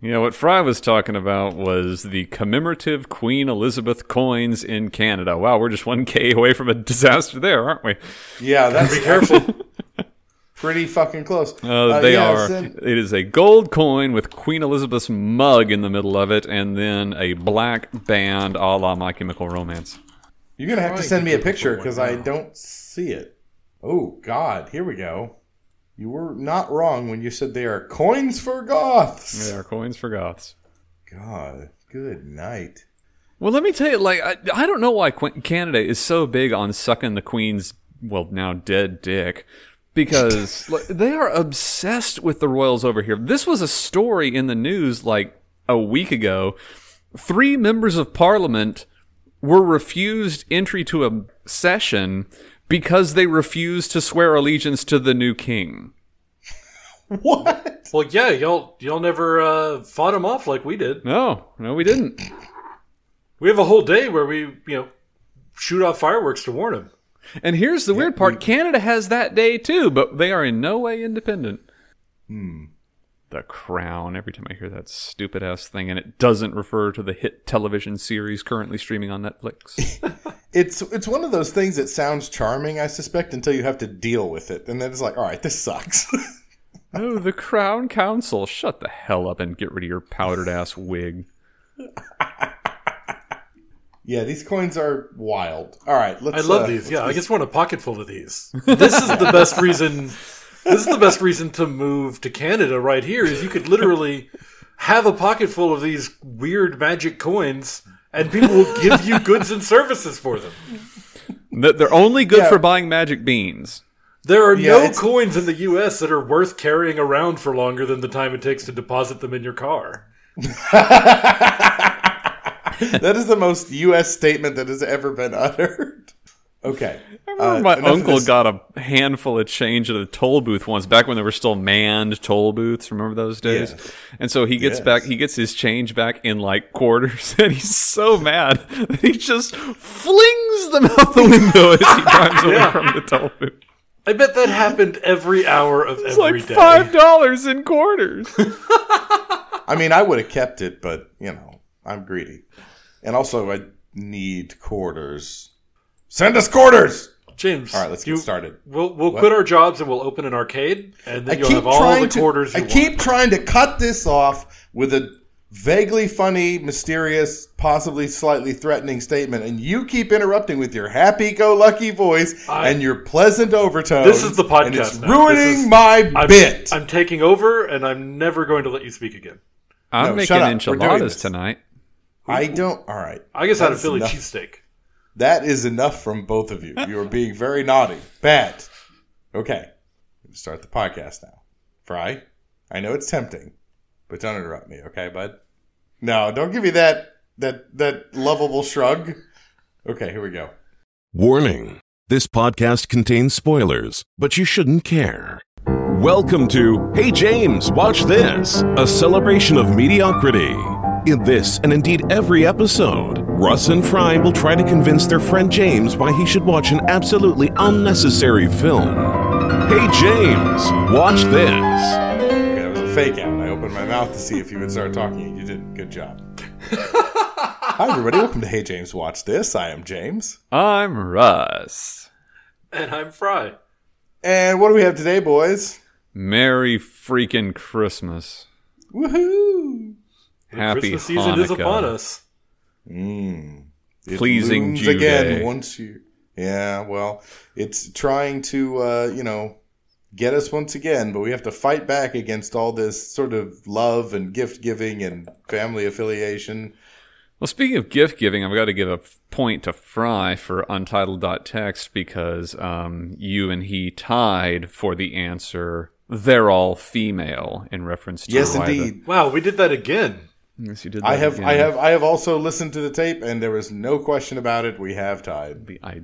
Yeah, what Fry was talking about was the commemorative Queen Elizabeth coins in Canada. Wow, we're just one K away from a disaster there, aren't we? Yeah, that's Be careful. pretty fucking close. Uh, they yeah, are. send- It is a gold coin with Queen Elizabeth's mug in the middle of it, and then a black band a la My Chemical Romance. You're gonna have to send me a picture because I don't see it. Oh God, here we go. You were not wrong when you said they are coins for goths. They are coins for goths. God, good night. Well, let me tell you, like, I, I don't know why Qu- Canada is so big on sucking the Queen's, well, now dead dick, because like, they are obsessed with the royals over here. This was a story in the news like a week ago. Three members of parliament were refused entry to a session because they refused to swear allegiance to the new king. What? well, yeah, y'all y'all never uh, fought him off like we did. No, no, we didn't. We have a whole day where we, you know, shoot off fireworks to warn him. And here's the weird part Canada has that day too, but they are in no way independent. Hmm. The Crown. Every time I hear that stupid ass thing, and it doesn't refer to the hit television series currently streaming on Netflix. It's it's one of those things that sounds charming, I suspect, until you have to deal with it, and then it's like, all right, this sucks. oh, the Crown Council. Shut the hell up and get rid of your powdered ass wig. yeah, these coins are wild. All right, let's. I love uh, these. Yeah, I just want a pocket full of these. This is the best reason. This is the best reason to move to Canada right here. Is you could literally have a pocket full of these weird magic coins, and people will give you goods and services for them. They're only good Yeah. for buying magic beans. There are Yeah, no it's- coins in the U.S. that are worth carrying around for longer than the time it takes to deposit them in your car. that is the most U.S. statement that has ever been uttered. Okay. I remember Uh, my uncle got a handful of change at a toll booth once, back when there were still manned toll booths. Remember those days? Yes. And so he gets Yes. back, he gets his change back in like quarters, and he's so mad that he just flings them out the window as he drives away Yeah. from the toll booth. I bet that happened every hour of every day. It's every like day. five dollars in quarters. I mean, I would have kept it, but you know, I'm greedy, and also I need quarters. Send us quarters. James, All right, let's get you- started. We'll we'll quit our jobs and we'll open an arcade, and then I you'll keep have all trying the to. quarters. I You keep want. trying to cut this off with a vaguely funny, mysterious, possibly slightly threatening statement, and you keep interrupting with your happy-go-lucky voice I- and your pleasant overtones. This is the podcast and it's now. ruining is- my I'm, bit. I'm taking over, and I'm never going to let you speak again. I'm No, making shut up. We're enchiladas tonight. I don't. All right. I guess I had a Philly enough. cheesesteak. That is enough from both of you. You are being very naughty. Bad. Okay. Start the podcast now. Fry, I know it's tempting, but don't interrupt me, okay, bud? No, don't give me that that that lovable shrug. Okay, here we go. Warning this podcast contains spoilers, but you shouldn't care. Welcome to Hey James, Watch This, a celebration of mediocrity. In this, and indeed every episode, Russ and Fry will try to convince their friend James why he should watch an absolutely unnecessary film. Hey James, watch this. Okay, that was a fake out. I opened my mouth to see if you would start talking, you did. Good job. Hi, everybody. Welcome to Hey James, Watch This. I am James. I'm Russ. And I'm Fry. And what do we have today, boys? Merry freaking Christmas. Woohoo! The Happy Christmas season is upon us. Mm. It Pleasing looms Jew again Day. once you. Yeah, well, it's trying to uh, you know get us once again, but we have to fight back against all this sort of love and gift giving and family affiliation. Well, speaking of gift giving, I've got to give a point to Fry for untitled.txt because um, you and he tied for the answer. They're all female in reference to Yes, why the- indeed. Wow, we did that again. Yes, you did. I have, again. I have, I have also listened to the tape, and there was no question about it. We have tied. The- I,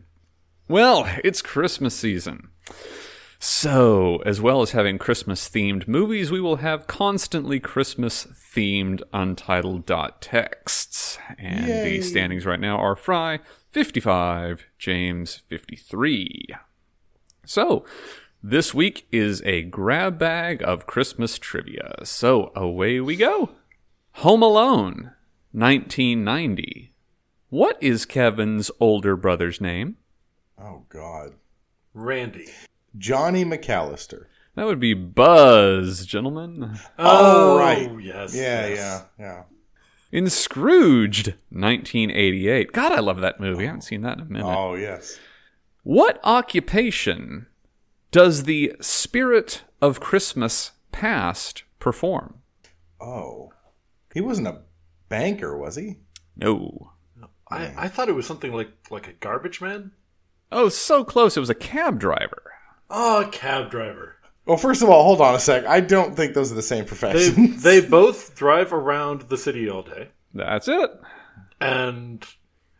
well, it's Christmas season. So, as well as having Christmas themed movies, we will have constantly Christmas themed untitled dot texts. And Yay. the standings right now are Fry 55, James 53. So, this week is a grab bag of Christmas trivia. So, away we go. Home Alone, 1990. What is Kevin's older brother's name? Oh God, Randy. Johnny McAllister. That would be Buzz, gentlemen. Oh, right. Yes. Yeah, yes. yeah, yeah. In Scrooged, 1988. God, I love that movie. I haven't oh. seen that in a minute. Oh yes. What occupation does the Spirit of Christmas Past perform? Oh, he wasn't a banker, was he? No. I, I thought it was something like like a garbage man. Oh, so close. It was a cab driver. Oh, a cab driver. Well, first of all, hold on a sec. I don't think those are the same They professions. they both drive around the city all day, That's it. and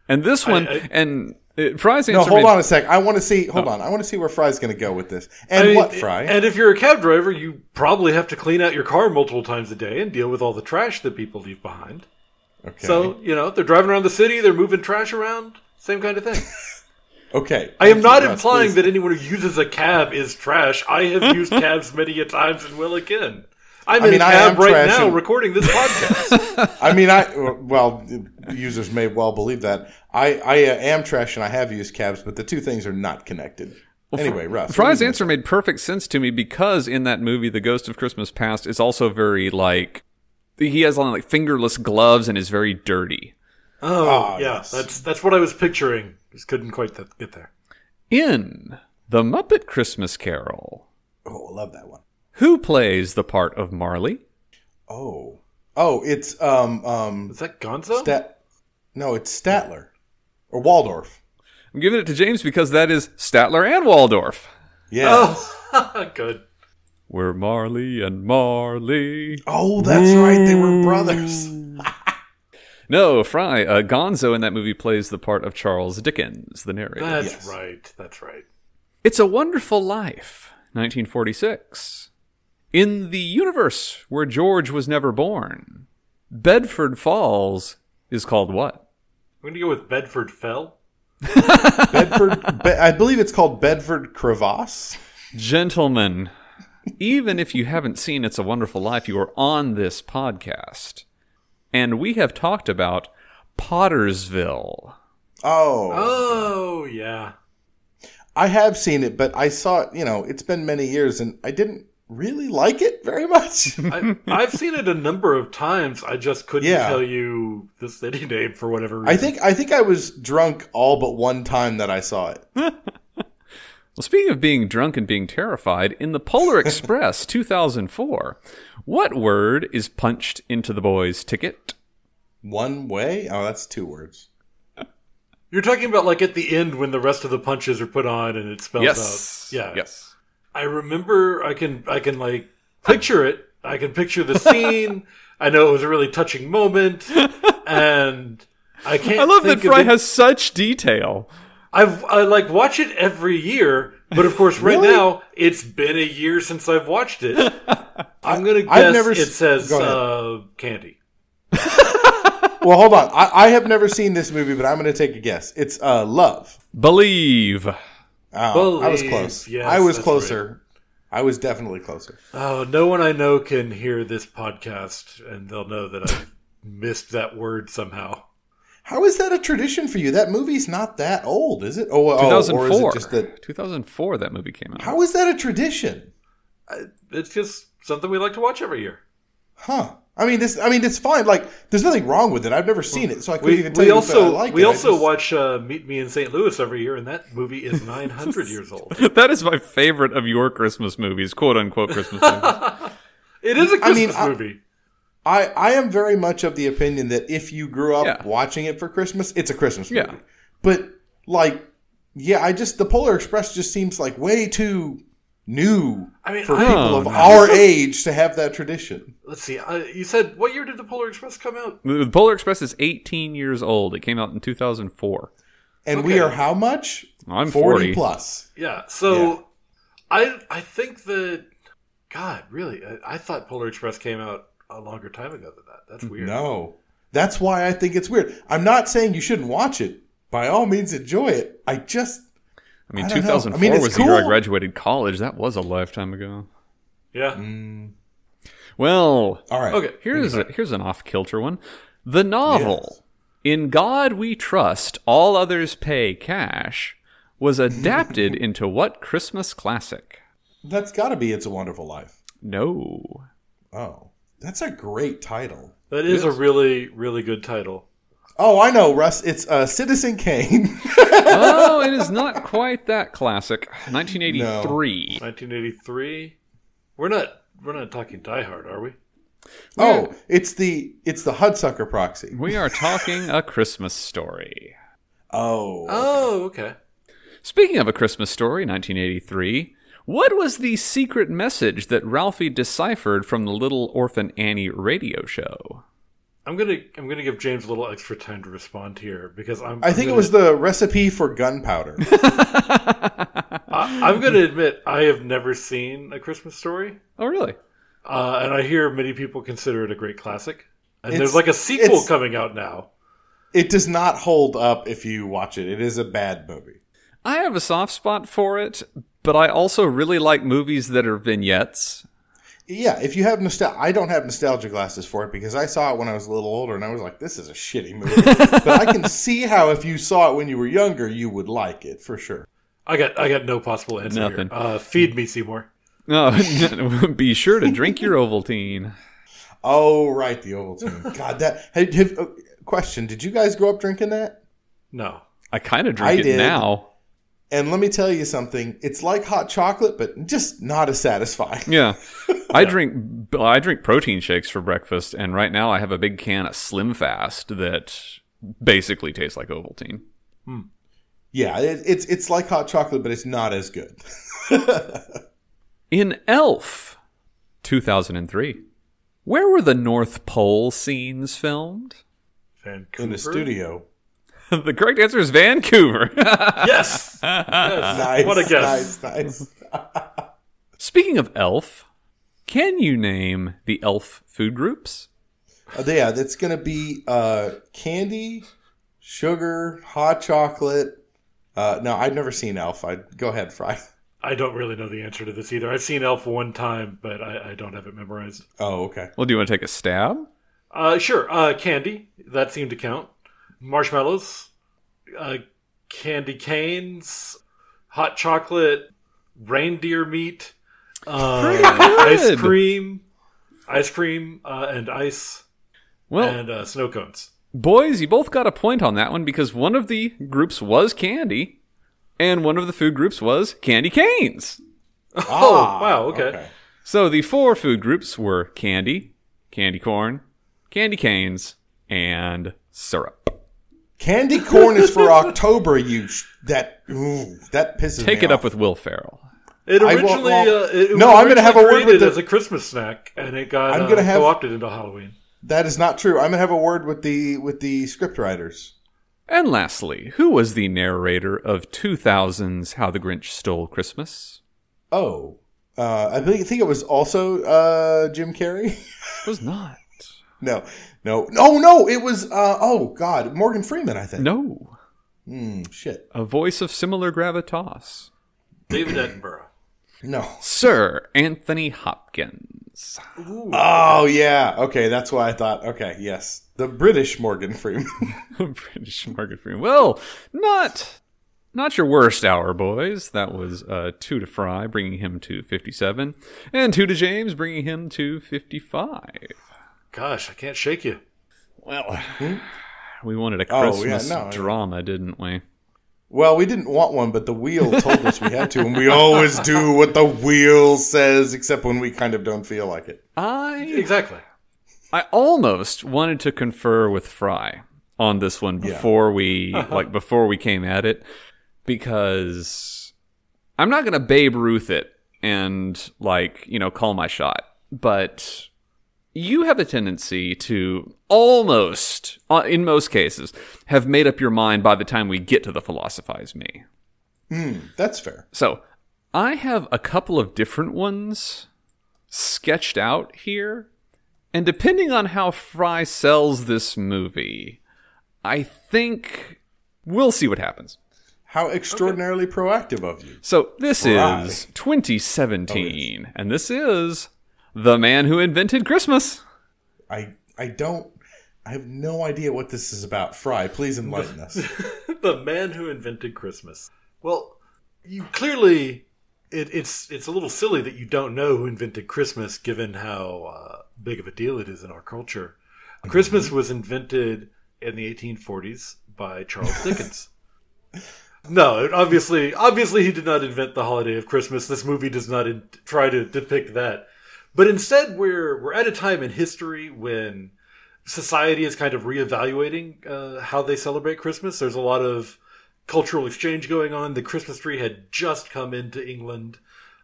And this one, I- and uh, Fry's no, hold made- on a sec. I want to see. Hold on. I want to see where Fry's going to go with this. And I mean, what Fry? And if you're a cab driver, you probably have to clean out your car multiple times a day and deal with all the trash that people leave behind. okay. So you know they're driving around the city, they're moving trash around, same kind of thing. okay. I am not implying please. that anyone who uses a cab is trash. I have used cabs many a times and will again. I'm I in mean, a I cab am right trash now recording this podcast. I mean, I well, users may well believe that. I I uh, am trash and I have used cabs, but the two things are not connected. anyway, Russ. Fry's answer made perfect sense to me because in that movie, The Ghost of Christmas Past is also very like he has on like fingerless gloves and is very dirty. oh, Ah, yeah, yes. that's that's what I was picturing. Just couldn't quite th- get there. In The Muppet Christmas Carol, Oh, I love that one. Who plays the part of Marley? Oh, oh, it's um um Is that Gonzo? Stat. No, it's Statler or Waldorf. I'm giving it to James because that is Statler and Waldorf. Yeah. oh, good. We're Marley and Marley. Oh, that's right. They were brothers. No, Fry. Uh, Gonzo in that movie plays the part of Charles Dickens, the narrator. That's Yes. right. That's right. It's a Wonderful Life, 1946. In the universe where George was never born, Bedford Falls is called what? I'm going to go with Bedford Fell. Bedford. Be- I believe it's called Bedford Crevasse. Gentlemen, even if you haven't seen It's a Wonderful Life, you are on this podcast. And we have talked about Pottersville. Oh, Oh, yeah. I have seen it, but I saw it. You know, it's been many years, and I didn't really like it very much. I, I've seen it a number of times. I just couldn't Yeah. tell you the city name for whatever reason. I think I think I was drunk all but one time that I saw it. Well, speaking of being drunk and being terrified, in the Polar Express 2004, what word is punched into the boy's ticket? One way? Oh, that's two words. You're talking about like at the end when the rest of the punches are put on and it spells Yes. out. Yeah. Yes. I remember I can I can like picture it. I can picture the scene. I know it was a really touching moment and I can't I love that think of Fry it- has such detail. I've I like watch it every year, but of course right Really? now it's been a year since I've watched it. I'm gonna guess I've never it says go uh, candy. Well, hold on. I, I have never seen this movie, but I'm going to take a guess. It's uh, Love. Believe. Oh, I was close. Yes, I was that's closer. I was definitely closer. Oh, no one I know can hear this podcast and they'll know that I missed that word somehow. How is that a tradition for you? That movie's not that old, is it? Oh, oh, or 2004. is it just that? 2004 that movie came out. How is that a tradition? It's just something we like to watch every year. Huh? I mean, this. I mean, it's fine. Like, there's nothing wrong with it. I've never seen it, so I couldn't We, even tell we you if I also like we it. I also just- watch uh, Meet Me in St. Louis every year, and that movie is 900 years old. that is my favorite of your Christmas movies, quote unquote Christmas movies. it is a Christmas I- movie. I, I am very much of the opinion that if you grew up Yeah. watching it for Christmas, it's a Christmas movie. Yeah. But like, yeah, I just the Polar Express just seems like way too new I mean, for I- people Oh, of no. our age to have that tradition. Let's see. Uh, you said what year did the Polar Express come out? the Polar Express is 18 years old. It came out in 2004. And we Okay. are how much? I'm 40 40. plus. Yeah. So I I think that God really I, I thought Polar Express came out a longer time ago than that. That's weird. No. That's why I think it's weird. I'm not saying you shouldn't watch it. By all means, enjoy it. I just I mean, I 2004 I mean, it's was the year I graduated college. That was a lifetime ago. Yeah. Mm. Well, All right. Okay. here's a, here's an off kilter one. The novel "In God We Trust, All Others Pay Cash" was adapted into what Christmas classic? That's got to be It's a Wonderful Life. No. Oh, that's a great title. That is a really, really good title. Oh, I know, Russ. It's uh, Citizen Kane. oh, it is not quite that classic. 1983. 1983. We're not we're not talking Die Hard, are we? oh, it's the it's the Hudsucker proxy. We are talking a Christmas story. Oh, Oh, okay. Speaking of a Christmas story, 1983, what was the secret message that Ralphie deciphered from the Little Orphan Annie radio show? I'm gonna I'm gonna give James a little extra time to respond here because I'm. I I'm think it gonna- was the recipe for gunpowder. I, I'm gonna admit I have never seen a Christmas story, Oh, really? uh, and I hear many people consider it a great classic. And It's- there's like a sequel coming out now. it does not hold up if you watch it. It is a bad movie. I have a soft spot for it, but I also really like movies that are vignettes. Yeah, if you have nostalgia, I don't have nostalgia glasses for it because I saw it when I was a little older, and I was like, "This is a shitty movie." but I can see how if you saw it when you were younger, you would like it for sure. I got I got no possible answer Nothing. here. Uh, feed me, Seymour. Oh, be sure to drink your Ovaltine. Oh, right, the Ovaltine. God, that. Have, have, uh, question: Did you guys grow up drinking that? No. I kind of I drink it did. now. And let me tell you something. It's like hot chocolate, but just not as satisfying. Yeah. I drink I drink protein shakes for breakfast and right now I have a big can of Slim Fast that basically tastes like Ovaltine. Hmm. Yeah, it, it's it's like hot chocolate, but it's not as good. In Elf 2003, where were the North Pole scenes filmed? Vancouver. In the studio. the correct answer is Vancouver. Yes. yes. Nice. What a guess. Nice, nice. Speaking of Elf, can you name the Elf food groups? Uh, yeah, that's going to be uh, candy, sugar, hot chocolate. Uh, no, I've never seen Elf. I go ahead, Fry. I don't really know the answer to this either. I've seen Elf one time, but I, I don't have it memorized. Oh, okay. Well, do you want to take a stab? Uh, sure. Uh, candy. That seemed to count. Marshmallows. Uh, candy canes. Hot chocolate. Reindeer meat. Uh, Pretty ice cream. Ice cream uh, and ice Well, and uh, snow cones. boys, you both got a point on that one because one of the groups was candy, and one of the food groups was candy canes. Oh, wow, okay. So the four food groups were candy, candy corn, candy canes, and syrup. Candy corn is for October. You sh- that ooh, that pisses Take me it up with Will Ferrell. It originally, well, uh, it, it no, I'm gonna have a word with created the- as a Christmas snack, and it got I'm uh, gonna have- co-opted into Halloween. That is not true. I'm gonna have a word with the with the script writers. And lastly, who was the narrator of 2000's How the Grinch Stole Christmas? Oh, uh, I think, think it was also uh, Jim Carrey. It was not. no, no, no, no. It was uh, oh God, Morgan Freeman. I think. No. Hmm, shit. A voice of similar gravitas. David Attenborough. No. Sir Anthony Hopkins. Oh yeah. Okay, that's why I thought. Okay, yes, the British Morgan Freeman. British Morgan Freeman. Well, not not your worst hour, boys. That was uh, two to Fry, bringing him to fifty-seven, and two to James, bringing him to fifty-five. Gosh, I can't shake you. Well, we wanted a Oh, yeah, Christmas no, drama, didn't we? Well, we didn't want one, but the wheel told us we had to, and we always do what the wheel says, except when we kind of don't feel like it. I Exactly. I almost wanted to confer with Fry on this one before we uh-huh. like before we came at it because I'm not going to Babe Ruth it and like, you know, call my shot. But you have a tendency to almost uh, in most cases have made up your mind by the time we get to the philosophize me. That's fair. So, I have a couple of different ones sketched out here. And depending on how Fry sells this movie, I think we'll see what happens. How extraordinarily proactive of you. So, this Fry. is 2017, and this is The Man Who Invented Christmas. I I don't. I have no idea what this is about. Fry, please enlighten us. the man who invented Christmas. Well, you clearly it, it's it's a little silly that you don't know who invented Christmas, given how uh, big of a deal it is in our culture. Christmas was invented in the 1840s by Charles Dickens. no, obviously, obviously, he did not invent the holiday of Christmas. This movie does not in- try to depict that, but instead, we're we're at a time in history when society is kind of reevaluating uh, how they celebrate Christmas. There's a lot of cultural exchange going on. The Christmas tree had just come into England.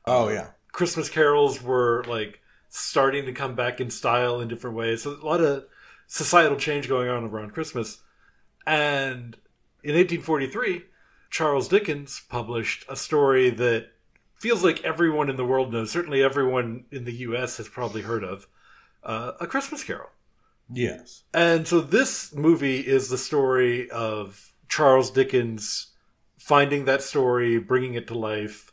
Oh yeah, Christmas carols were like starting to come back in style in different ways. So a lot of societal change going on around Christmas. And in 1843, Charles Dickens published a story that feels like everyone in the world knows. Certainly, everyone in the U.S. has probably heard of uh, A Christmas Carol. yes, And so this movie is the story of Charles Dickens finding that story, bringing it to life,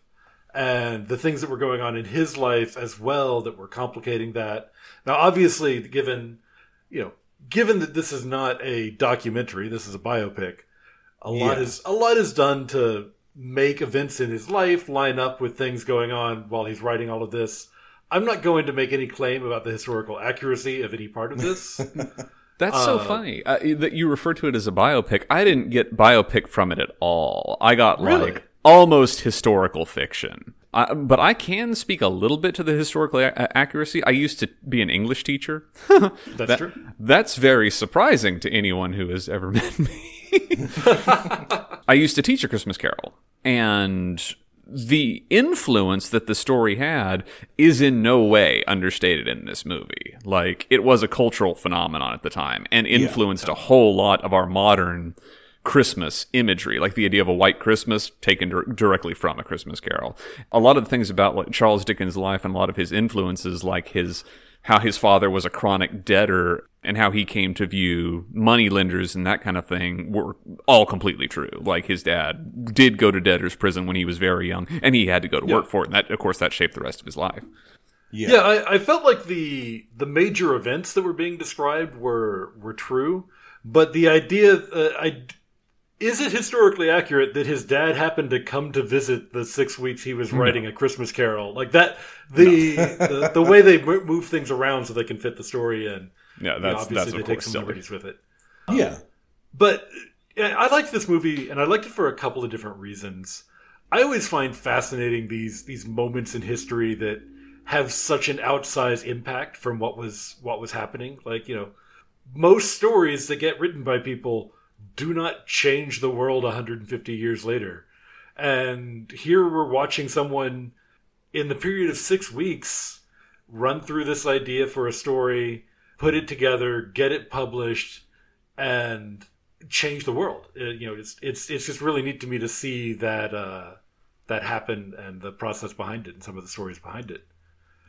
and the things that were going on in his life as well that were complicating that. Now, obviously, given you know, given that this is not a documentary, this is a biopic. A lot is a lot is done to make events in his life line up with things going on while he's writing all of this. I'm not going to make any claim about the historical accuracy of any part of this. That's so funny uh, that you refer to it as a biopic. I didn't get biopic from it at all. I got Really? like almost historical fiction. I, but I can speak a little bit to the historical a- accuracy. I used to be an English teacher. That's That- true. That's very surprising to anyone who has ever met me. I used to teach a Christmas Carol, and the influence that the story had is in no way understated in this movie. Like, it was a cultural phenomenon at the time and influenced a whole lot of our modern Christmas imagery, like the idea of a white Christmas taken dir- directly from a Christmas Carol. A lot of the things about like Charles Dickens' life and a lot of his influences, like his how his father was a chronic debtor and how he came to view money lenders and that kind of thing were all completely true. Like his dad did go to debtor's prison when he was very young, and he had to go to work for it. And that, of course, that shaped the rest of his life. yeah, Yeah, I, I felt like the the major events that were being described were were true, but the idea, uh, I is it historically accurate that his dad happened to come to visit the six weeks he was writing a Christmas Carol like that? The the, the way they move things around so they can fit the story in. Yeah, you know, that's obviously that's they of take course some silly. liberties with it. Um, yeah. But yeah, I liked this movie, and I liked it for a couple of different reasons. I always find fascinating these these moments in history that have such an outsized impact from what was what was happening. Like you know, most stories that get written by people do not change the world 150 years later. And here we're watching someone in the period of six weeks run through this idea for a story, put it together, get it published, and change the world. Uh, you know, it's it's it's just really neat to me to see that uh, that happen and the process behind it and some of the stories behind it.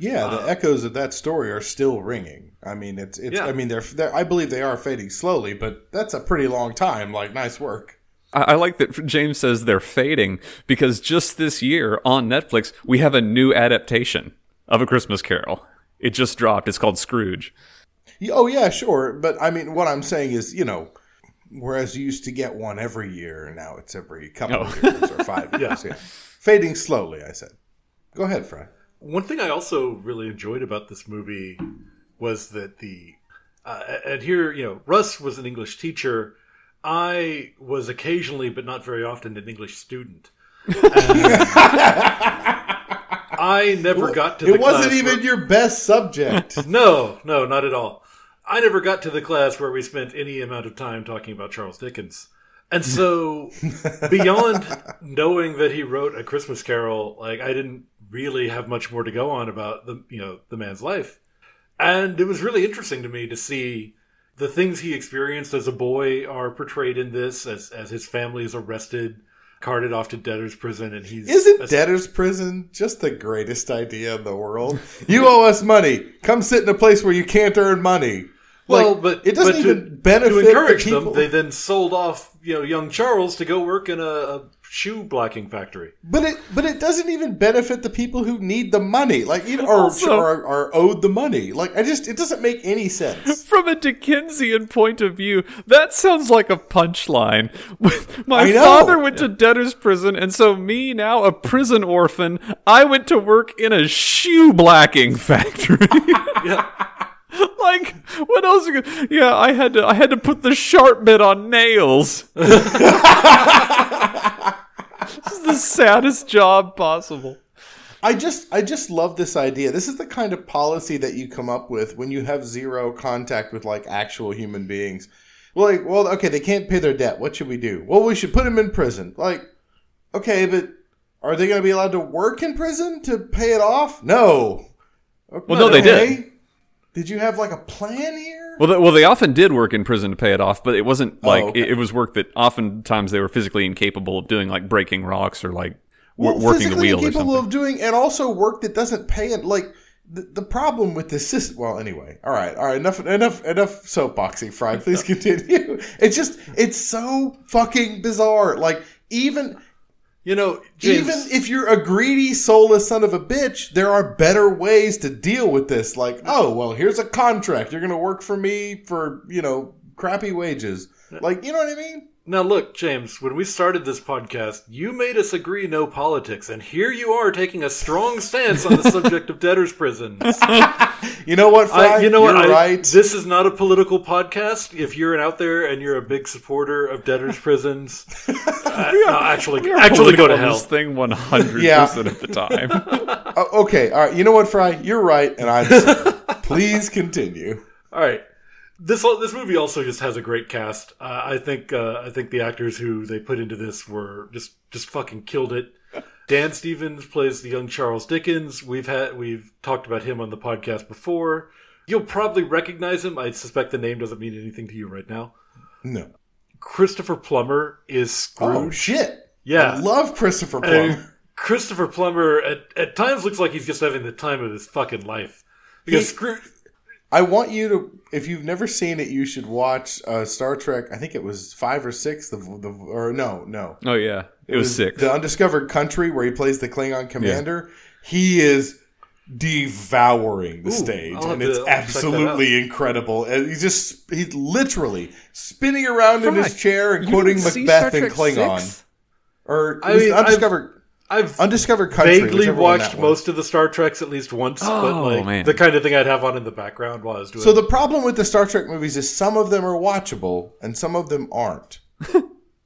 Yeah, the echoes of that story are still ringing. I mean, it's it's. Yeah. I mean, they're, they're. I believe they are fading slowly, but that's a pretty long time. Like, nice work. I, I like that James says they're fading because just this year on Netflix we have a new adaptation of A Christmas Carol. It just dropped. It's called Scrooge. Yeah, Oh yeah, sure. But I mean, what I'm saying is, you know, whereas you used to get one every year, now it's every couple oh. of Oh. years or five years. yeah. fading slowly. I said. Go ahead, Fry. One thing I also really enjoyed about this movie was that the uh, and here you know Russ was an English teacher. I was occasionally, but not very often, an English student. And I never got to. The It wasn't even where- your best subject. No, no, not at all. I never got to the class where we spent any amount of time talking about Charles Dickens. And so, beyond knowing that he wrote a Christmas Carol, like I didn't really have much more to go on about the you know the man's life. And it was really interesting to me to see the things he experienced as a boy are portrayed in this as as his family is arrested, carted off to debtor's prison, and he's Isn't debtor's prison just the greatest idea in the world? You owe us money. Come sit in a place where you can't earn money. Well, Like, but it doesn't but to- even benefit to encourage the them. They then sold off, you know, young Charles to go work in a, a shoe blacking factory. But it but it doesn't even benefit the people who need the money, like you know, or, Also- or are owed the money. Like I just it doesn't make any sense. From a Dickensian point of view, that sounds like a punchline. My father went to debtor's prison, and so me, now a prison orphan, I went to work in a shoe blacking factory. Yeah. like, what else? you gonna- Yeah, I had to. I had to put the sharp bit on nails. this is the saddest job possible. I just I just love this idea. This is the kind of policy that you come up with when you have zero contact with like actual human beings. Like, well, okay, they can't pay their debt. What should we do? Well, we should put them in prison. Like, okay, but are they going to be allowed to work in prison to pay it off? No. Well, no, they did. Did you have like a plan here? Well, they, well, they often did work in prison to pay it off, but it wasn't oh, like okay. it, it was work that oftentimes they were physically incapable of doing, like breaking rocks or like well, w- working the wheel or incapable of doing, and also work that doesn't pay it. Like the, the problem with this system. Well, anyway, all right, all right, enough, enough, enough soapboxing. Fry, please continue. It's just, it's so fucking bizarre. Like even. You know, James, Even if you're a greedy, soulless son of a bitch, there are better ways to deal with this. Like, oh, well, here's a contract. You're going to work for me for, you know, crappy wages. Like, you know what I mean? Now, look, James, when we started this podcast, you made us agree no politics, and here you are taking a strong stance on the subject of debtors' prisons. You know what, Fry? I, you know what? You're I- right. This is not a political podcast. If you're out there and you're a big supporter of debtors' prisons, uh, no, actually, actually go to hell. This thing one hundred Yeah. percent of the time. Oh, okay, all right. You know what, Fry? You're right, and I'm sorry. Please continue. All right. This this movie also just has a great cast. Uh, I think uh, I think the actors who they put into this were just just fucking killed it. Dan Stevens plays the young Charles Dickens. We've had we've talked about him on the podcast before. You'll probably recognize him. I suspect the name doesn't mean anything to you right now. No. Christopher Plummer is Scrooge. Oh, shit. Yeah. I love Christopher And Plummer. Christopher Plummer at, at times looks like he's just having the time of his fucking life. Because He- Scrooge, I want you to, if you've never seen it, you should watch uh, Star Trek. I think it was five or six. The, the or no, no, oh yeah, it, was, six. The Undiscovered Country, where he plays the Klingon commander. He is devouring the Ooh, stage, and it's I'll check that absolutely incredible. And he's just he's literally spinning around in his chair and quoting Macbeth and Klingon. six? Or I mean, Undiscovered I've I've undiscovered Country. vaguely watched most of the Star Treks at least once, but Oh, like man. the kind of thing I'd have on in the background while I was doing. So the problem with the Star Trek movies is some of them are watchable and some of them aren't.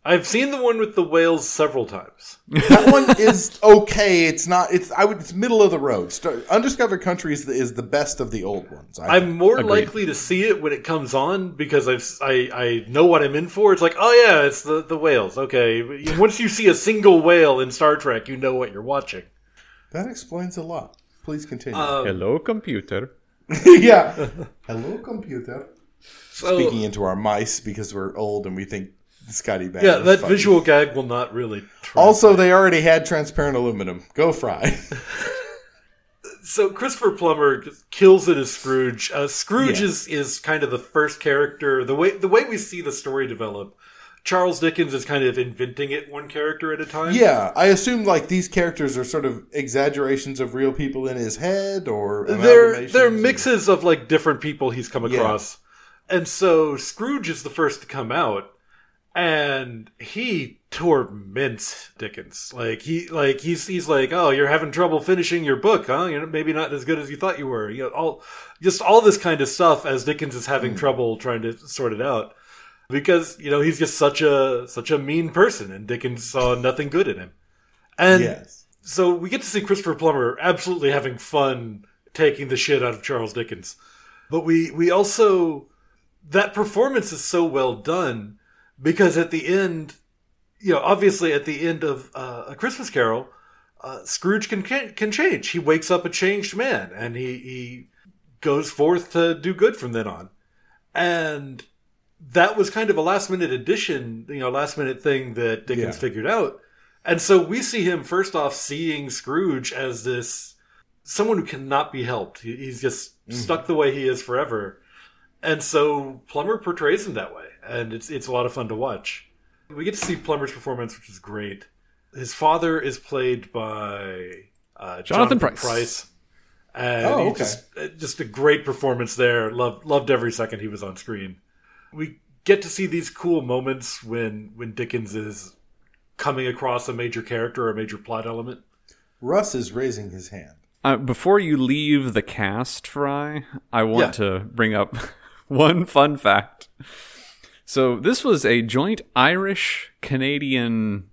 I've seen the one with the whales several times. That one is okay. It's not. It's I would. It's middle of the road. Star, Undiscovered Country is the, is the best of the old ones. I I'm more Agreed. likely to see it when it comes on because I've I, I know what I'm in for. It's like, oh yeah, it's the the whales. Okay, once you see a single whale in Star Trek, you know what you're watching. that explains a lot. Please continue. Um, Hello, computer. yeah. Hello, computer. so, Speaking into our mice because we're old and we think Scotty Bang. yeah, that funny. visual gag will not really. translate. Also, they already had transparent aluminum. Go fry. so Christopher Plummer kills it as Scrooge. Uh, Scrooge Yeah. is is kind of the first character. The way the way we see the story develop, Charles Dickens is kind of inventing it one character at a time. yeah, I assume like these characters are sort of exaggerations of real people in his head, or they're they're mixes of like different people he's come Yeah. across, and so Scrooge is the first to come out, and he torments Dickens. Like he like he's he's like, oh, you're having trouble finishing your book, huh? You're maybe not as good as you thought you were. You know, all just all this kind of stuff as Dickens is having hmm. trouble trying to sort it out. Because you know he's just such a such a mean person, and Dickens saw nothing good in him. And Yes. so we get to see Christopher Plummer absolutely having fun taking the shit out of Charles Dickens. But we we also that performance is so well done because at the end, you know, obviously at the end of uh, a Christmas Carol, uh, Scrooge can can change. He wakes up a changed man, and he he goes forth to do good from then on. And that was kind of a last minute addition, you know, last minute thing that Dickens Yeah. figured out. And so we see him first off seeing Scrooge as this someone who cannot be helped. He- He's just stuck the way he is forever. And so Plummer portrays him that way, and it's it's a lot of fun to watch. We get to see Plummer's performance, which is great. His father is played by uh, Jonathan Jonathan, Pryce. Price. And Oh, okay. just uh, just a great performance there. Loved loved every second he was on screen. We get to see these cool moments when when Dickens is coming across a major character or a major plot element. Russ is raising his hand. Uh, before you leave the cast, Fry, I want Yeah. to bring up one fun fact. So this was a joint Irish Canadian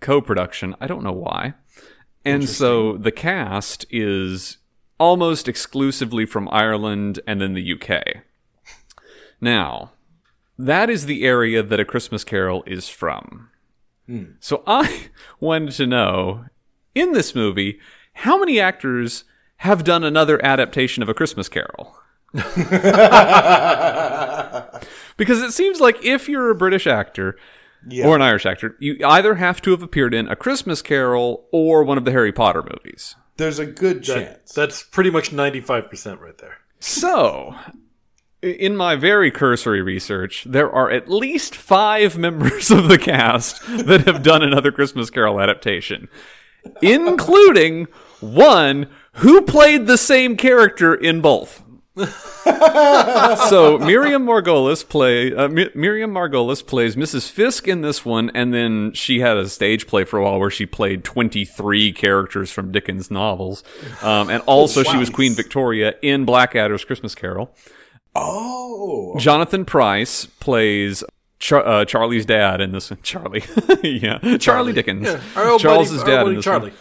co-production. I don't know why. And so the cast is almost exclusively from Ireland and then the UK. Now, that is the area that A Christmas Carol is from. Hmm. So I wanted to know in this movie how many actors have done another adaptation of A Christmas Carol? because it seems like if you're a British actor Yeah. or an Irish actor, you either have to have appeared in A Christmas Carol or one of the Harry Potter movies. There's a good That- chance. that's pretty much ninety five percent right there. So, in my very cursory research, there are at least five members of the cast that have done another Christmas Carol adaptation, including one who played the same character in both. so Miriam Margolyes play uh, Mi- Miriam Margolyes plays Mrs. Fisk in this one, and then she had a stage play for a while where she played twenty three characters from Dickens novels, um, and also she was Queen Victoria in Blackadder's Christmas Carol. oh, Jonathan Pryce plays Char- uh, Charlie's dad in this. Charlie, yeah, Charlie, Dickens. Yeah, Charles's buddy, dad in this Charlie. one.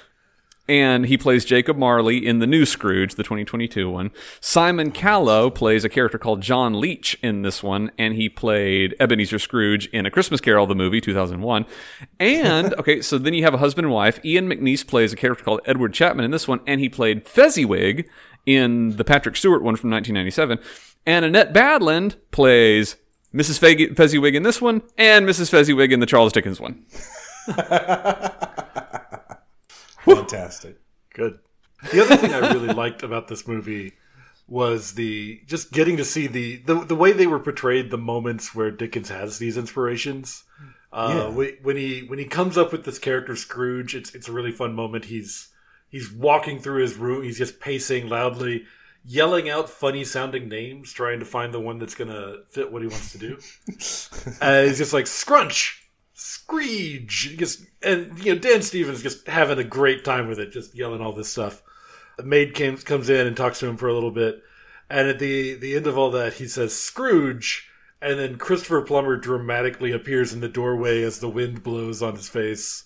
And he plays Jacob Marley in the new Scrooge, the 2022 one. Simon Callow plays a character called John Leech in this one, and he played Ebenezer Scrooge in A Christmas Carol, the movie, 2001. And, okay, so then you have a husband and wife. Ian McNeice plays a character called Edward Chapman in this one, and he played Fezziwig in the Patrick Stewart one from 1997. And Annette Badland plays Mrs. Fe- Fezziwig in this one, and Mrs. Fezziwig in the Charles Dickens one. fantastic. Good. The other thing I really liked about this movie was the just getting to see the the, the way they were portrayed the moments where Dickens has these inspirations. Uh, Yeah. when he when he comes up with this character Scrooge, it's it's a really fun moment. He's he's walking through his room. He's just pacing loudly, yelling out funny sounding names, trying to find the one that's gonna fit what he wants to do. and he's just like Scrunch, Screech, just and you know Dan Stevens just having a great time with it, just yelling all this stuff. The maid came, comes in and talks to him for a little bit, and at the the end of all that, he says Scrooge, and then Christopher Plummer dramatically appears in the doorway as the wind blows on his face.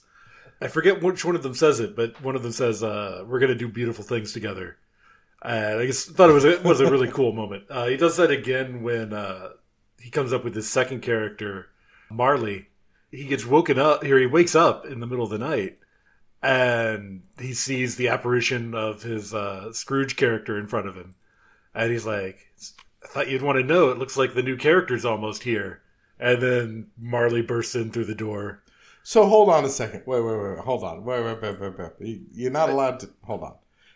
I forget which one of them says it, but one of them says, uh, "We're gonna do beautiful things together." And I just thought it was a, it was a really cool moment. Uh, he does that again when uh, he comes up with his second character, Marley. He gets woken up here. He wakes up in the middle of the night, and he sees the apparition of his uh, Scrooge character in front of him, and he's like, "I thought you'd want to know. It looks like the new character's almost here." And then Marley bursts in through the door. So hold on a second. Wait, wait, wait. Hold on. Wait, wait, wait, wait, wait. You- You're not allowed to. Hold on.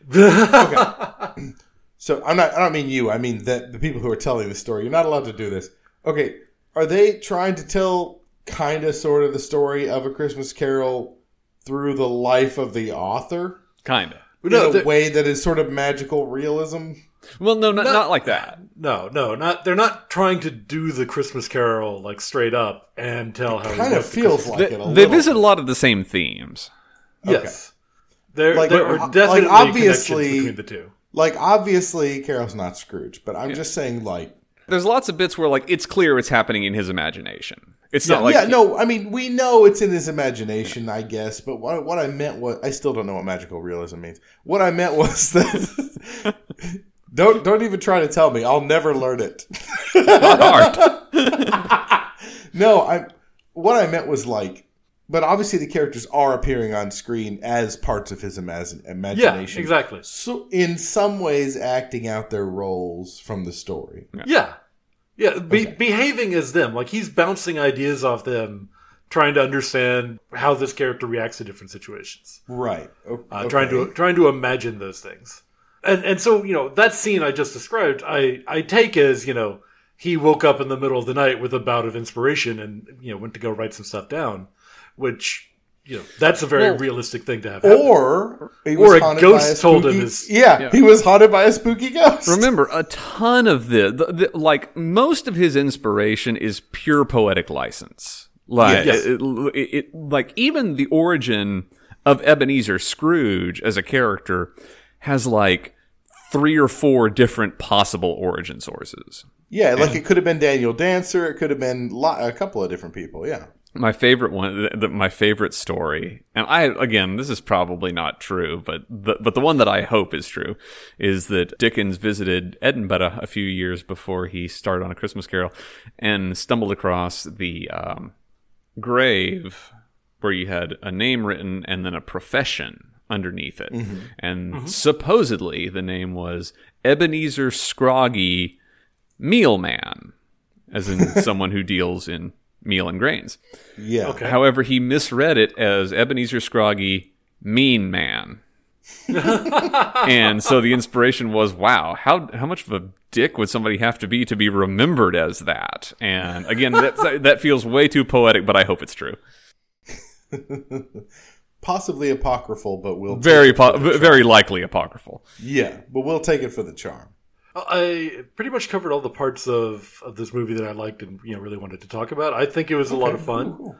Okay. So I'm not. I don't mean you. I mean the the people who are telling the story. You're not allowed to do this. Okay. Are they trying to tell kind of sort of the story of a Christmas Carol through the life of the author Kinda. No, in a way that is sort of magical realism? Well, no, not, No. not like that. No, no, not they're not trying to do the Christmas Carol like straight up and tell how. he Kind of was the feels Christmas- like They, it a they little. visit a lot of the same themes. Yes, there Like- there uh, are definitely obviously- connections between the two. Like obviously, Carol's not Scrooge, but I'm just saying like. There's lots of bits where like it's clear it's happening in his imagination. It's not like yeah, no, I mean we know it's in his imagination, I guess. But what what I meant was I still don't know what magical realism means. What I meant was that don't don't even try to tell me. I'll never learn it. not hard. no, I what I meant was like, but obviously the characters are appearing on screen as parts of his imagine, Yeah, imagination. exactly. So in some ways, acting out their roles from the story. Yeah, yeah, be, behaving as them. Like he's bouncing ideas off them, trying to understand how this character reacts to different situations. Right. O- uh, trying to trying to imagine those things. And and so you know that scene I just described, I I take as you know he woke up in the middle of the night with a bout of inspiration and you know went to go write some stuff down, which you know that's a very Well, realistic thing to have. happen. Or he Or a haunted ghost by a told him spooky- his- Yeah, Yeah. he was haunted by a spooky ghost. Remember, a ton of the, the, the like most of his inspiration is pure poetic license. Like Yes. it, it- it- like even the origin of Ebenezer Scrooge as a character has like three or four different possible origin sources. Yeah, like it could have been Daniel Dancer. It could have been lo- a couple of different people. Yeah. My favorite one, the, my favorite story, and I again, this is probably not true, but the, but the one that I hope is true is that Dickens visited Edinburgh a few years before he started on A Christmas Carol, and stumbled across the um, grave where you had a name written and then a profession underneath it, and supposedly the name was Ebenezer Scroggie Mealman, as in someone who deals in meal and grains. Yeah. Okay. However, he misread it as Ebenezer Scroggie, mean man. and so the inspiration was, wow, how how much of a dick would somebody have to be to be remembered as that? And again, that that feels way too poetic, but I hope it's true. Possibly apocryphal, but we'll Very po- very likely apocryphal. yeah, but we'll take it for the charm. I pretty much covered all the parts of, of this movie that I liked and you know really wanted to talk about. I think it was a lot of fun.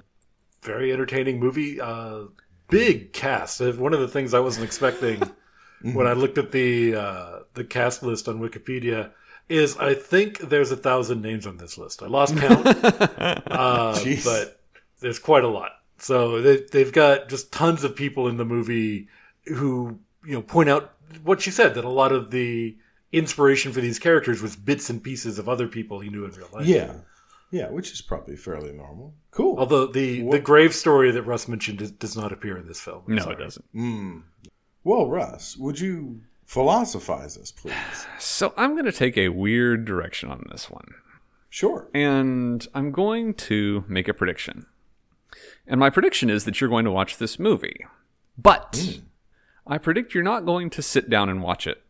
Very entertaining movie. Uh, big cast. Uh, One of the things I wasn't expecting when I looked at the uh, the cast list on Wikipedia is I think there's a thousand names on this list. I lost count, uh, Jeez. but there's quite a lot. So they, they've got just tons of people in the movie who you know point out what you said that a lot of the inspiration for these characters was bits and pieces of other people he knew in real life. Yeah, yeah, which is probably fairly normal. Cool. Although the the grave story that Russ mentioned does, does not appear in this film. I'm No, sorry. it doesn't. Mm. Well, Russ, would you philosophize us, please? So I'm going to take a weird direction on this one. Sure. and I'm going to make a prediction. And my prediction is that you're going to watch this movie. But I predict you're not going to sit down and watch it.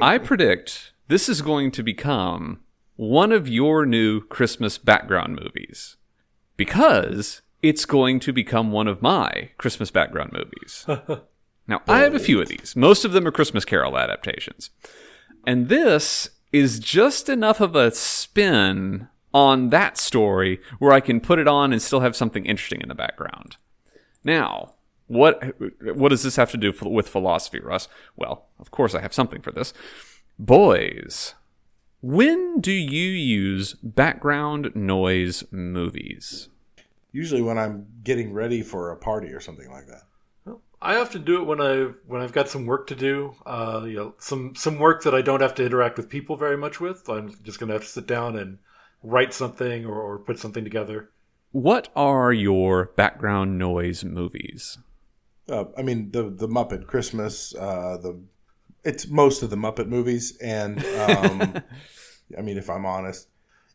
I predict this is going to become one of your new Christmas background movies because it's going to become one of my Christmas background movies. now, I have a few of these. Most of them are Christmas Carol adaptations. And this is just enough of a spin on that story where I can put it on and still have something interesting in the background. Now, what what does this have to do f- with philosophy, Russ? Well, of course I have something for this. Boys, when do you use background noise movies? Usually when I'm getting ready for a party or something like that. I often do it when I when I've got some work to do. Uh, you know, some some work that I don't have to interact with people very much with. I'm just going to have to sit down and write something or, or put something together. What are your background noise movies? Uh, I mean, the the Muppet Christmas, uh, the it's most of the Muppet movies, and um, I mean, if I'm honest,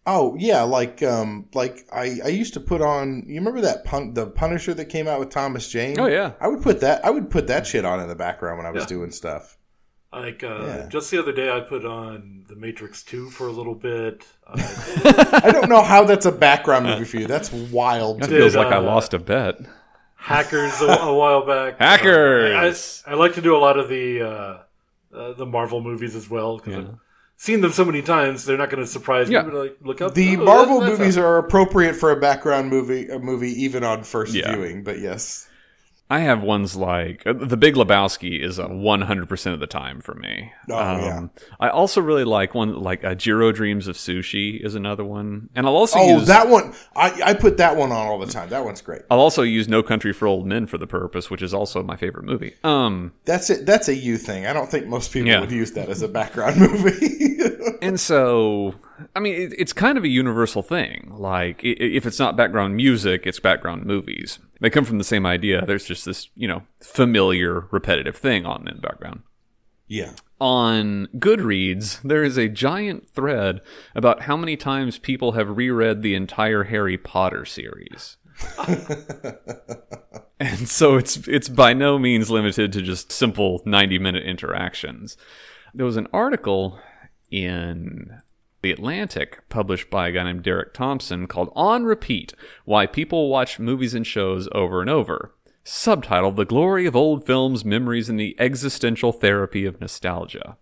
oh yeah, like um, like I, I used to put on. You remember that pun- the Punisher that came out with Thomas Jane? Oh, yeah. I would put that. I would put that shit on in the background when I was Yeah. doing stuff. Like uh, Yeah. just the other day, I put on The Matrix Two for a little bit. Uh, I don't know how that's a background movie for you. That's wild. That feels Did, like I uh, lost a bet. Hackers a, a while back. Hackers! Uh, I, I like to do a lot of the uh, uh, the Marvel movies as well because I've seen them so many times. They're not going to surprise Yeah. me. But like, look up The oh, Marvel that's- that's movies a- are appropriate for a background movie, a movie even on first Yeah. viewing. But yes, I have ones like uh, The Big Lebowski is a 100% of the time for me. Um, Oh, yeah. I also really like one like uh, Jiro Dreams of Sushi is another one. And I'll also oh, use that one. I, I put that one on all the time. That one's great. I'll also use No Country for Old Men for the purpose, which is also my favorite movie. Um That's it. That's a you thing. I don't think most people Yeah. would use that as a background movie. and so I mean it, it's kind of a universal thing. Like if it's not background music, it's background movies. They come from the same idea. There's just this, you know, familiar repetitive thing on in the background. yeah. on Goodreads, there is a giant thread about how many times people have reread the entire Harry Potter series. and so it's it's by no means limited to just simple 90 minute interactions. There was an article in The Atlantic, published by a guy named Derek Thompson, called On Repeat Why People Watch Movies and Shows Over and Over. Subtitled The Glory of Old Films, Memories, and the Existential Therapy of Nostalgia.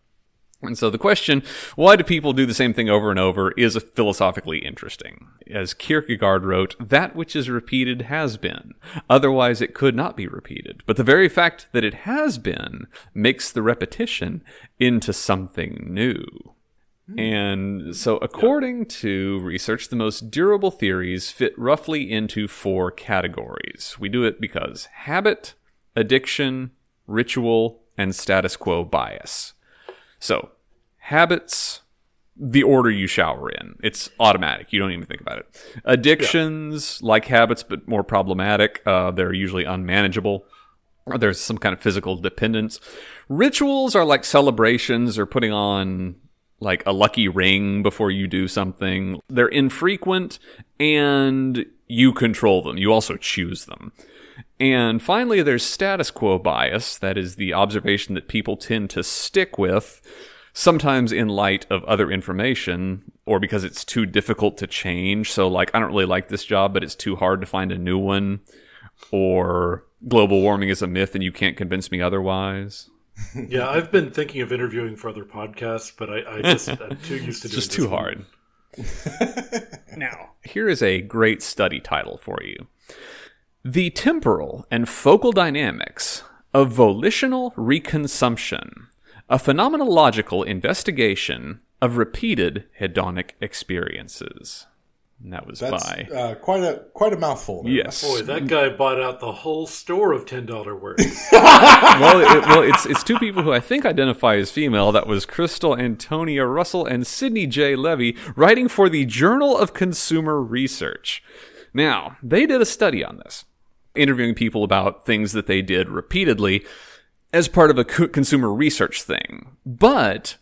And so the question, why do people do the same thing over and over, is philosophically interesting. As Kierkegaard wrote, that which is repeated has been. Otherwise it could not be repeated. But the very fact that it has been makes the repetition into something new. And so, according to research, the most durable theories fit roughly into four categories. We do it because habit, addiction, ritual, and status quo bias. So, habits, the order you shower in. It's automatic. You don't even think about it. Addictions, like habits, but more problematic. Uh, they're usually unmanageable. There's some kind of physical dependence. Rituals are like celebrations or putting on like a lucky ring before you do something. They're infrequent and you control them. You also choose them. And finally, there's status quo bias. That is the observation that people tend to stick with, sometimes in light of other information or because it's too difficult to change. So, like, I don't really like this job, but it's too hard to find a new one. Or global warming is a myth and you can't convince me otherwise. Yeah, I've been thinking of interviewing for other podcasts, but I, I just I'm too used to doing just this too one. hard. now, here is a great study title for you The Temporal and Focal Dynamics of Volitional Reconsumption, a phenomenological investigation of repeated hedonic experiences. And that was That's by. uh, quite a quite a mouthful. there. Yes. Boy, that guy bought out the whole store of ten dollar words. well, it, well, it's it's two people who I think identify as female. That was Cristel Antonia Russell and Sidney J. Levy, writing for the Journal of Consumer Research. Now, they did a study on this, interviewing people about things that they did repeatedly as part of a consumer research thing. But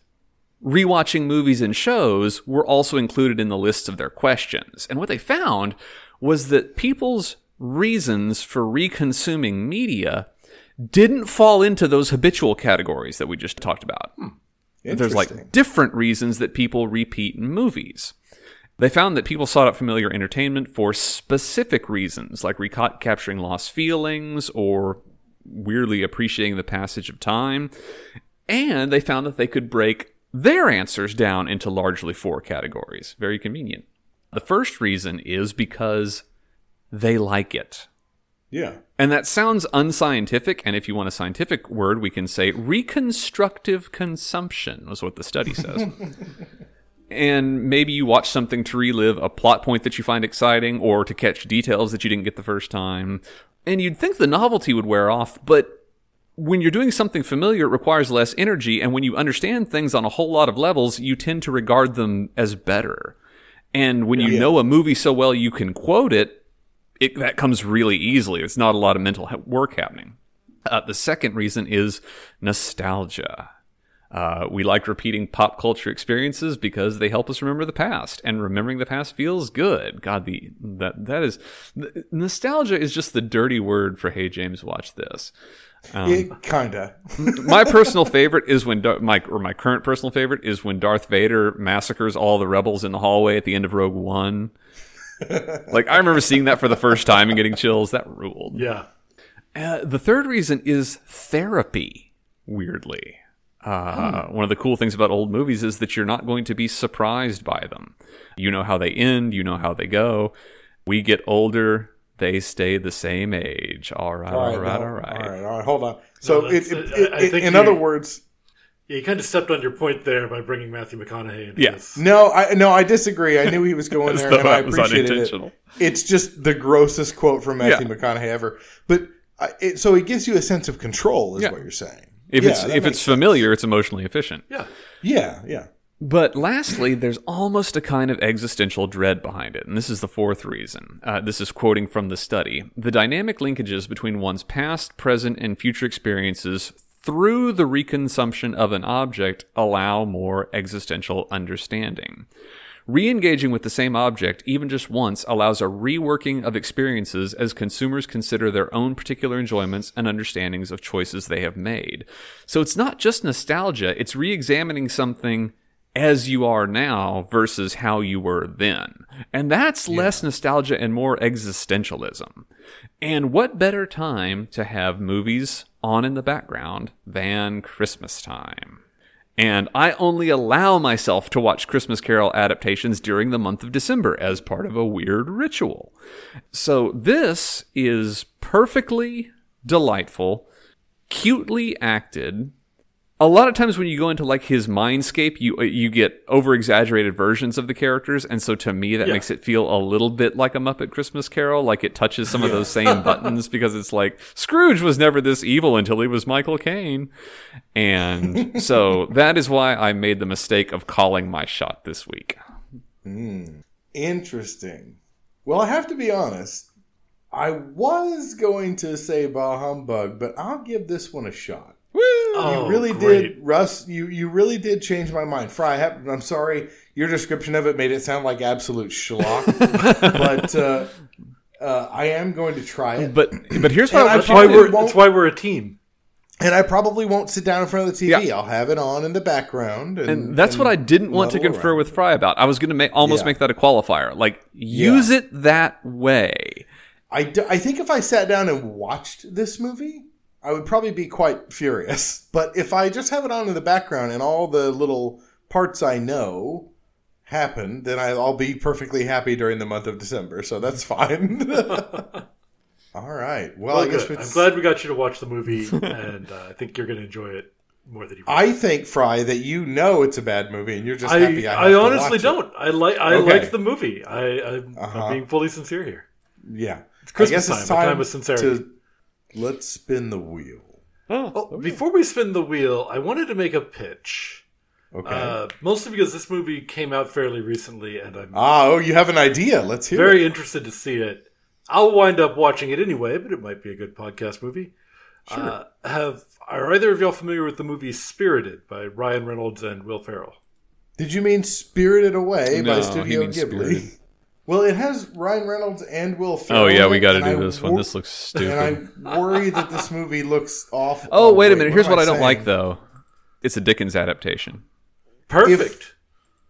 rewatching movies and shows were also included in the lists of their questions. And what they found was that people's reasons for reconsuming media didn't fall into those habitual categories that we just talked about. Hmm. There's like different reasons that people repeat movies. They found that people sought out familiar entertainment for specific reasons, like recapturing lost feelings or weirdly appreciating the passage of time. And they found that they could break their answers down into largely four categories. Very convenient. The first reason is because they like it. yeah. And that sounds unscientific. And if you want a scientific word, we can say reconstructive consumption, was what the study says. and maybe you watch something to relive a plot point that you find exciting or to catch details that you didn't get the first time. And you'd think the novelty would wear off, but when you're doing something familiar, it requires less energy. And when you understand things on a whole lot of levels, you tend to regard them as better. And when you Yeah. know a movie so well you can quote it, it that comes really easily. It's not a lot of mental work happening. Uh, the second reason is nostalgia. Uh, we like repeating pop culture experiences because they help us remember the past, and remembering the past feels good. God, the that that is nostalgia is just the dirty word for "Hey James, watch this." Um, kinda. my personal favorite is when Dar- my or my current personal favorite is when Darth Vader massacres all the rebels in the hallway at the end of Rogue One. like I remember seeing that for the first time and getting chills. That ruled. yeah. Uh, the third reason is therapy. Weirdly, uh, one of the cool things about old movies is that you're not going to be surprised by them. You know how they end. You know how they go. We get older. They stay the same age. All right, all right, all no, right. all right, all right. Hold on. So, No, it, that's- it, I- it, I think in you- other words, Yeah, you kind of stepped on your point there by bringing Matthew McConaughey into Yeah. no, I no, I disagree. I knew he was going there, and I that appreciated it. It's just the grossest quote from Matthew Yeah. McConaughey ever. But I, it, so it gives you a sense of control, is Yeah. what you're saying. If Yeah, it's if makes it's familiar, it's emotionally efficient. Yeah. Yeah, yeah. But lastly, there's almost a kind of existential dread behind it. And this is the fourth reason. Uh, this is quoting from the study. The dynamic linkages between one's past, present, and future experiences through the reconsumption of an object allow more existential understanding. Re engaging with the same object, even just once, allows a reworking of experiences as consumers consider their own particular enjoyments and understandings of choices they have made. So it's not just nostalgia, it's re examining something as you are now versus how you were then. And that's less nostalgia and more existentialism. And what better time to have movies on in the background than Christmas time? And I only allow myself to watch Christmas Carol adaptations during the month of December as part of a weird ritual. So this is perfectly delightful, cutely acted. A lot of times when you go into like his mindscape, you uh, you get over exaggerated versions of the characters, and so to me that Yeah. makes it feel a little bit like a Muppet Christmas Carol, like it touches some of those same buttons because it's like Scrooge was never this evil until he was Michael Caine, and so that is why I made the mistake of calling my shot this week. Hmm. Interesting. Well, I have to be honest. I was going to say bah humbug, but I'll give this one a shot. Oh, you really great. did, Russ. You you really did change my mind. Fry, I have, I'm sorry. Your description of it made it sound like absolute schlock, but uh, uh, I am going to try it. But but here's And what I I want That's why we're that's why we're a team. and I probably won't sit down in front of the TV. Yeah. I'll have it on in the background, and, And that's what I didn't want to confer around. with Fry about. I was going to make almost Yeah. make that a qualifier. Like use it that way. I I think if I sat down and watched this movie, I would probably be quite furious. But if I just have it on in the background and all the little parts I know happen, then I'll be perfectly happy during the month of December. So that's fine. all right. Well, Well, I guess I'm glad we got you to watch the movie, and uh, I think you're going to enjoy it more than you. I think Fry that you know it's a bad movie and you're just I, happy. I, I honestly don't. I like I Okay. like the movie. I, I'm, Uh-huh. I'm being fully sincere here. Yeah, it's Christmas time, a time of sincerity. To, let's spin the wheel. Oh, before we spin the wheel, I wanted to make a pitch. Okay. Uh, mostly because this movie came out fairly recently, and I'm ah, oh, you have an idea. Let's hear very it. interested to see it. I'll wind up watching it anyway, but it might be a good podcast movie. Uh, have are either of y'all familiar with the movie Spirited by Ryan Reynolds and Will Ferrell? Did you mean Spirited Away No, by he Studio means Ghibli? Spirited. Well, it has Ryan Reynolds and Will oh, Ferrell. Oh yeah, we got to do I this one. This looks stupid. And I worry that this movie looks awful. oh wait a minute. Here's what I don't saying? like though. It's a Dickens adaptation. Perfect.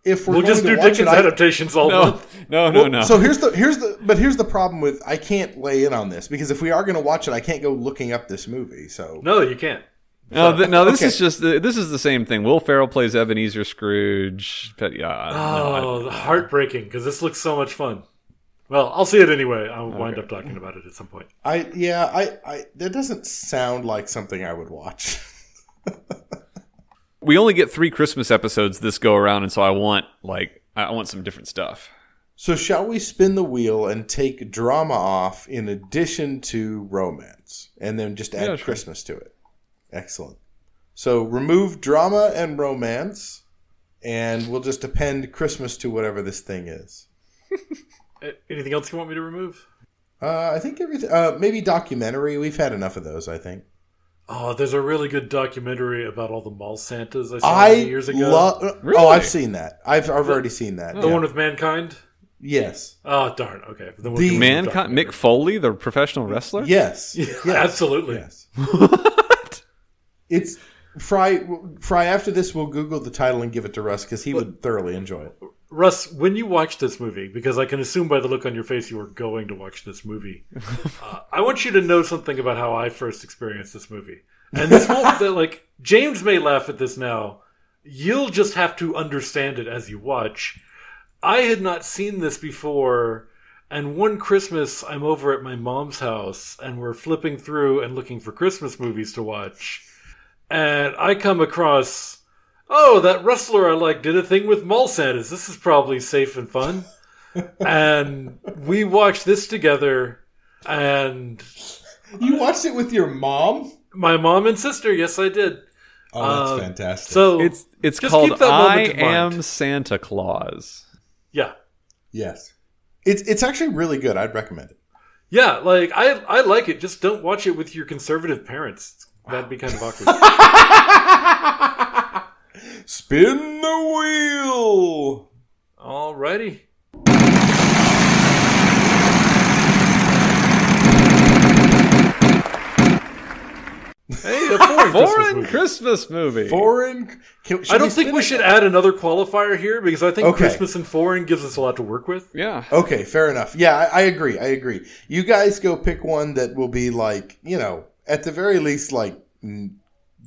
If we're we'll going just to do Dickens it, adaptations all No, month. no, no, Well, no. So here's the here's the but here's the problem with I can't lay in on this because if we are going to watch it, I can't go looking up this movie. So No, you can't. No, th- no, this Okay. is just the, this is the same thing. Will Ferrell plays Ebenezer Scrooge. But yeah, I- no, I- Oh, heartbreaking because this looks so much fun. Well, I'll see it anyway. I'll wind up talking about it at some point. I yeah I I that doesn't sound like something I would watch. we only get three Christmas episodes this go around, and so I want like I want some different stuff. So shall we spin the wheel and take drama off in addition to romance, and then just add Yeah, sure. Christmas to it? Excellent. So remove drama and romance, and we'll just append Christmas to whatever this thing is. Anything else you want me to remove? Uh, I think everything. Uh, maybe documentary. We've had enough of those. I think. Oh, there's a really good documentary about all the mall Santas I saw I years ago. love. Really? Oh, I've seen that. I've I've already seen that. the yeah. one with mankind. yes. Oh darn. Okay. The, one The- with Mankind. Mick Foley, the professional wrestler. Yes. Yeah, yes. absolutely. Yes. It's Fry. Fry. After this, we'll Google the title and give it to Russ because he would thoroughly enjoy it. Russ, when you watch this movie, because I can assume by the look on your face you are going to watch this movie, uh, I want you to know something about how I first experienced this movie. And this won't, that, like, James may laugh at this now. You'll just have to understand it as you watch. I had not seen this before, and one Christmas I'm over at my mom's house, and we're flipping through and looking for Christmas movies to watch. And I come across oh, that wrestler I like did a thing with mall Santas. This is probably safe and fun. and we watched this together, and You watched it with your mom? my mom and sister, yes, I did. Oh, that's Uh, fantastic. So It's it's Just called keep that I moment mind. Am Santa Claus. yeah, yes, it's it's actually really good. I'd recommend it. yeah, like I I like it. Just don't watch it with your conservative parents. That'd be kind of awkward. Spin the wheel. Alrighty. Hey, a four. foreign Christmas movie. Christmas movie. Foreign. Can, I don't spin think we it? should add another qualifier here because I think Okay. Christmas and foreign gives us a lot to work with. yeah. Okay, fair enough. Yeah, I, I agree. I agree. You guys go pick one that will be like, you know, at the very least, like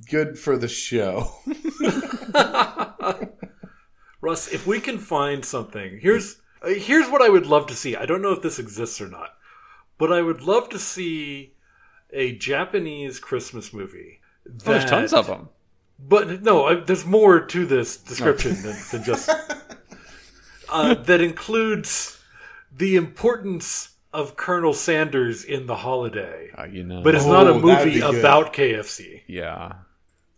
good for the show. Russ, if we can find something, here's uh, here's what I would love to see. I don't know if this exists or not, but I would love to see a Japanese Christmas movie. Oh, there's tons of them. But no, I, there's more to this description than, than just uh, that includes the importance of Colonel Sanders in the holiday. Uh, you know. But it's Oh, not a that'd movie be good. about KFC. yeah.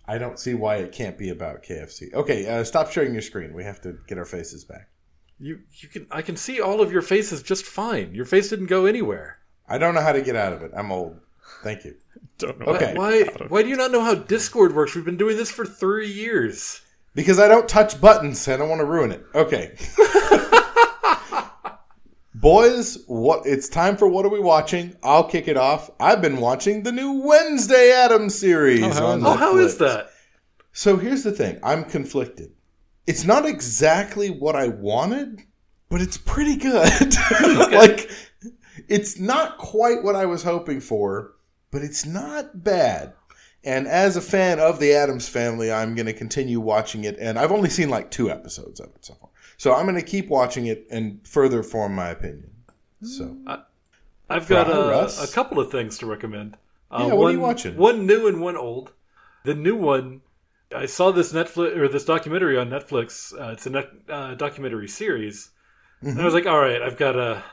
I don't see why it can't be about KFC. Okay, uh, stop sharing your screen. We have to get our faces back. You you can I can see all of your faces just fine. Your face didn't go anywhere. I don't know how to get out of it. I'm old. Thank you. Don't know. Okay. Why why do you not know how Discord works? We've been doing this for three years. Because I don't touch buttons, I don't want to ruin it. Okay. Boys, what it's time for what are we watching? I'll kick it off. I've been watching the new Wednesday Addams series Oh, how on Oh, how is that? So here's the thing. I'm conflicted. It's not exactly what I wanted, but it's pretty good. like it's not quite what I was hoping for, but it's not bad. And as a fan of the Addams family, I'm going to continue watching it and I've only seen like 2 episodes of it so far. So I'm going to keep watching it and further form my opinion. So I've got a, a couple of things to recommend. Uh, Yeah, what are one, you watching? One new and one old. The new one, I saw this Netflix or this documentary on Netflix. Uh, it's a net, uh, documentary series, and I was like, "All right, I've got to,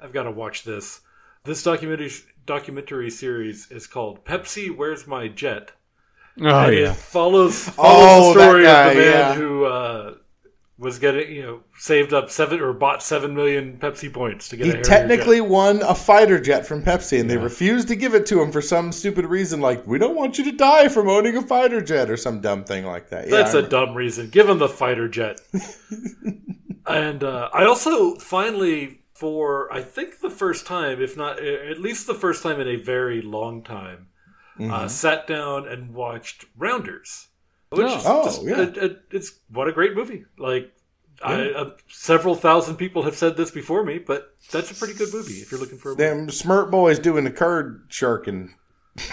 I've got to watch this." This documentary documentary series is called "Pepsi, Where's My Jet?" Oh And yeah. It follows follows Oh, the story guy, of the man yeah. who uh, was getting you know saved up seven or bought seven million Pepsi points to get he a Harrier jet. technically won a fighter jet from Pepsi, and they refused to give it to him for some stupid reason, like we don't want you to die from owning a fighter jet or some dumb thing like that. Yeah, That's I a dumb reason. Give him the fighter jet. and uh, I also finally, for I think the first time, if not at least the first time in a very long time, Mm-hmm. uh, sat down and watched Rounders. Which is Oh, just- yeah. it- it- it's what a great movie. Like I, uh, several thousand people have said this before me, but that's a pretty good movie if you're looking for a movie. Them smart boys doing the curd sharking.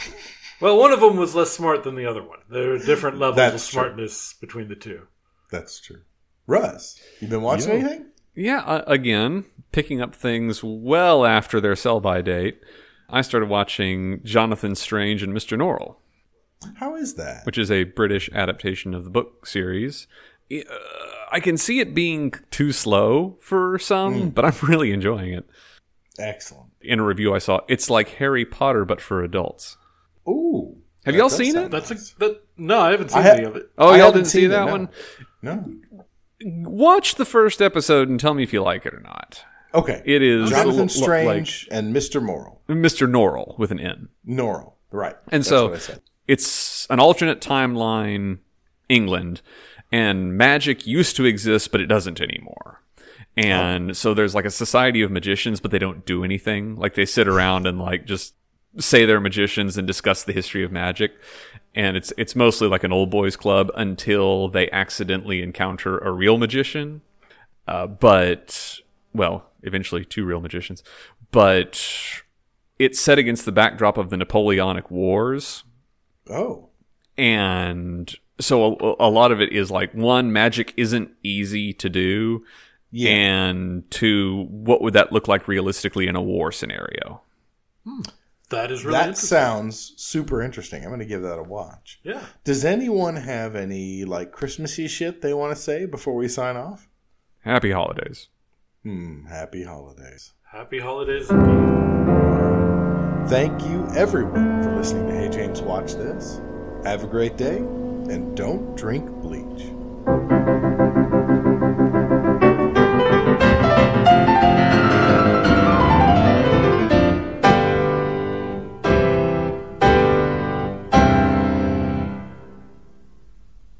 Well, one of them was less smart than the other one. There are different levels of That's true. smartness between the two. That's true. Russ, you been watching Yo. anything? Yeah, uh, again, picking up things well after their sell by date. I started watching Jonathan Strange and Mr. Norrell, How is that? which is a British adaptation of the book series. Uh, I can see it being too slow for some, but I'm really enjoying it. Excellent. In a review I saw, it's like Harry Potter but for adults. Ooh. Have y'all seen sound it? That's a that. No, I haven't seen I ha- any of it. Oh, I y'all didn't see seen it, that no. one? No. Watch the first episode and tell me if you like it or not. Okay. It is Jonathan l- l- Strange and Mr. Morrill. Mr. Norrell with an N. Norrell. Right. And That's so what I said. It's an alternate timeline England and magic used to exist but it doesn't anymore. And so there's like a society of magicians but they don't do anything. Like they sit around and like just say they're magicians and discuss the history of magic. And it's it's mostly like an old boys club until they accidentally encounter a real magician. Uh, but well, eventually two real magicians. But it's set against the backdrop of the Napoleonic Wars Oh. and so a, a lot of it is like one magic isn't easy to do Yeah. and two what would that look like realistically in a war scenario That is really that sounds super interesting. I'm going to give that a watch. yeah. Does anyone have any like Christmassy shit they want to say before we sign off? happy holidays Hmm. Happy holidays. Happy holidays indeed. Thank you everyone for listening to Hey James Watch This. Have a great day and don't drink bleach.